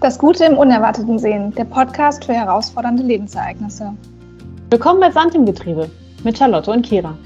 Das Gute im Unerwarteten sehen, der Podcast für herausfordernde Lebensereignisse. Willkommen bei Sand im Getriebe mit Charlotte und Kira.